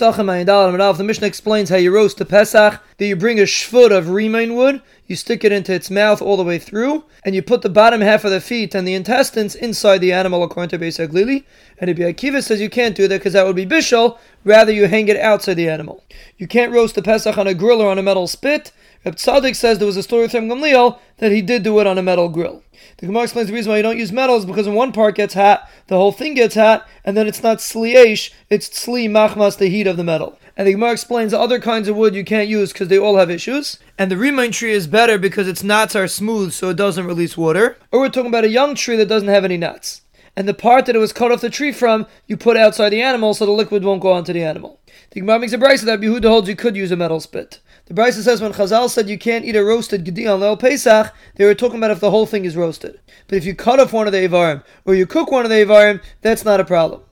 Aleph, the Mishnah explains how you roast the Pesach, that you bring a shvut of rimon wood, you stick it into its mouth all the way through, and you put the bottom half of the feet and the intestines inside the animal according to Beis Haglili. And Rabbi Akiva says you can't do that because that would be bishul, rather you hang it outside the animal. You can't roast the Pesach on a grill or on a metal spit, Reb says there was a story from Gamliel that he did do it on a metal grill. The Gemara explains the reason why you don't use metals because when one part gets hot, the whole thing gets hot, and then it's not sliesh, it's sli machmas, the heat of the metal. And the Gemara explains the other kinds of wood you can't use because they all have issues. And the rimon tree is better because its knots are smooth so it doesn't release water. Or we're talking about a young tree that doesn't have any knots. And the part that it was cut off the tree from, you put outside the animal so the liquid won't go onto the animal. The Gemara makes a brisa that Yehuda holds you could use a metal spit. The Brisa says when Chazal said you can't eat a roasted gedi on Leil Pesach, they were talking about if the whole thing is roasted. But if you cut off one of the Avarim, or you cook one of the Avarim, that's not a problem.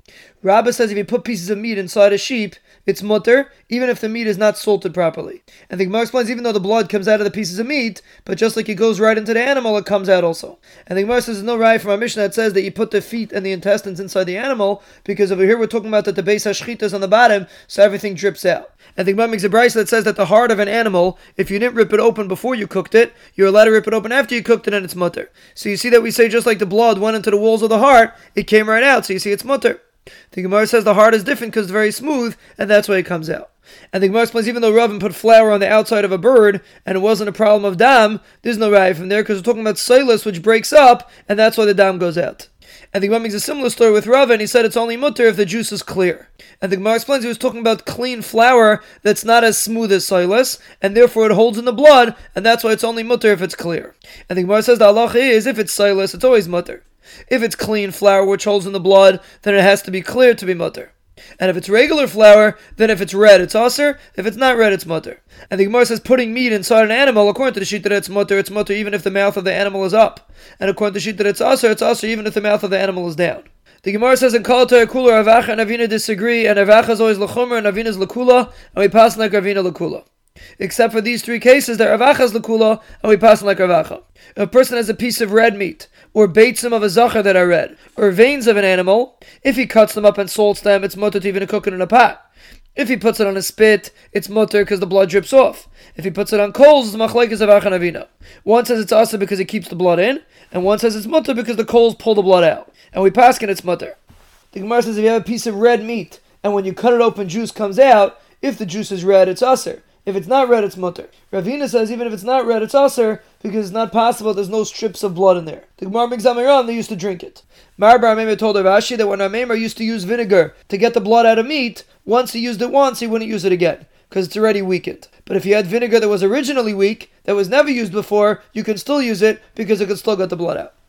Rabbah says if you put pieces of meat inside a sheep, it's mutter, even if the meat is not salted properly. And the Gemara explains even though the blood comes out of the pieces of meat, but just like it goes right into the animal, it comes out also. And the Gemara says there's no right from our Mishnah that says that you put the feet and the intestines inside the animal, because over here we're talking about that the beis hashchita is on the bottom, so everything drips out. And the Gemara makes a brisa that says that the heart of an animal, if you didn't rip it open before you cooked it, you're allowed to rip it open after you cooked it, and it's mutter. So you see that we say just like the blood went into the walls of the heart, it came right out. So you see it's mutter. The Gemara says the heart is different because it's very smooth, and that's why it comes out. And the Gemara explains even though Ravin put flour on the outside of a bird and it wasn't a problem of dam, there's no raya from there because we're talking about silas which breaks up, and that's why the dam goes out. And the Gemara makes a similar story with Rava, and he said it's only mutter if the juice is clear. And the Gemara explains he was talking about clean flour that's not as smooth as silas, and therefore it holds in the blood, and that's why it's only mutter if it's clear. And the Gemara says the halacha is if it's silas, it's always mutter. If it's clean flour which holds in the blood, then it has to be clear to be mutter. And if it's regular flour, then if it's red, it's aser. If it's not red, it's mutter. And the Gemara says putting meat inside an animal, according to the shita that it's mutter, it's mutter even if the mouth of the animal is up. And according to the shita that it's aser, it's aser even if the mouth of the animal is down. The Gemara says in Kol Kula, Rav Acha and Ravina disagree, and Rav Acha is always Lachumer and Ravina is Lakula, and we pass like Ravina Lakula. Except for these three cases, that Rav Acha is Lakula, and we pass them like Rav Acha. If a person has a piece of red meat, or baitzim of a zachar that are red, or veins of an animal, if he cuts them up and salts them, it's mutter to even cook it in a pot. If he puts it on a spit, it's mutter because the blood drips off. If he puts it on coals, it's machlekes of avina. One says it's asa because it keeps the blood in, and one says it's mutter because the coals pull the blood out. And we pass it, it's mutter. The Gemara says if you have a piece of red meat, and when you cut it open, juice comes out, if the juice is red, it's aser. If it's not red, it's mutter. Ravina says even if it's not red, it's aser because it's not possible. There's no strips of blood in there. The Gemara makes Amiram, they used to drink it. Mar bar Ameimar told Rav Ashi that when Ameimar used to use vinegar to get the blood out of meat, once he used it once, he wouldn't use it again because it's already weakened. But if you had vinegar that was originally weak, that was never used before, you can still use it because it could still get the blood out.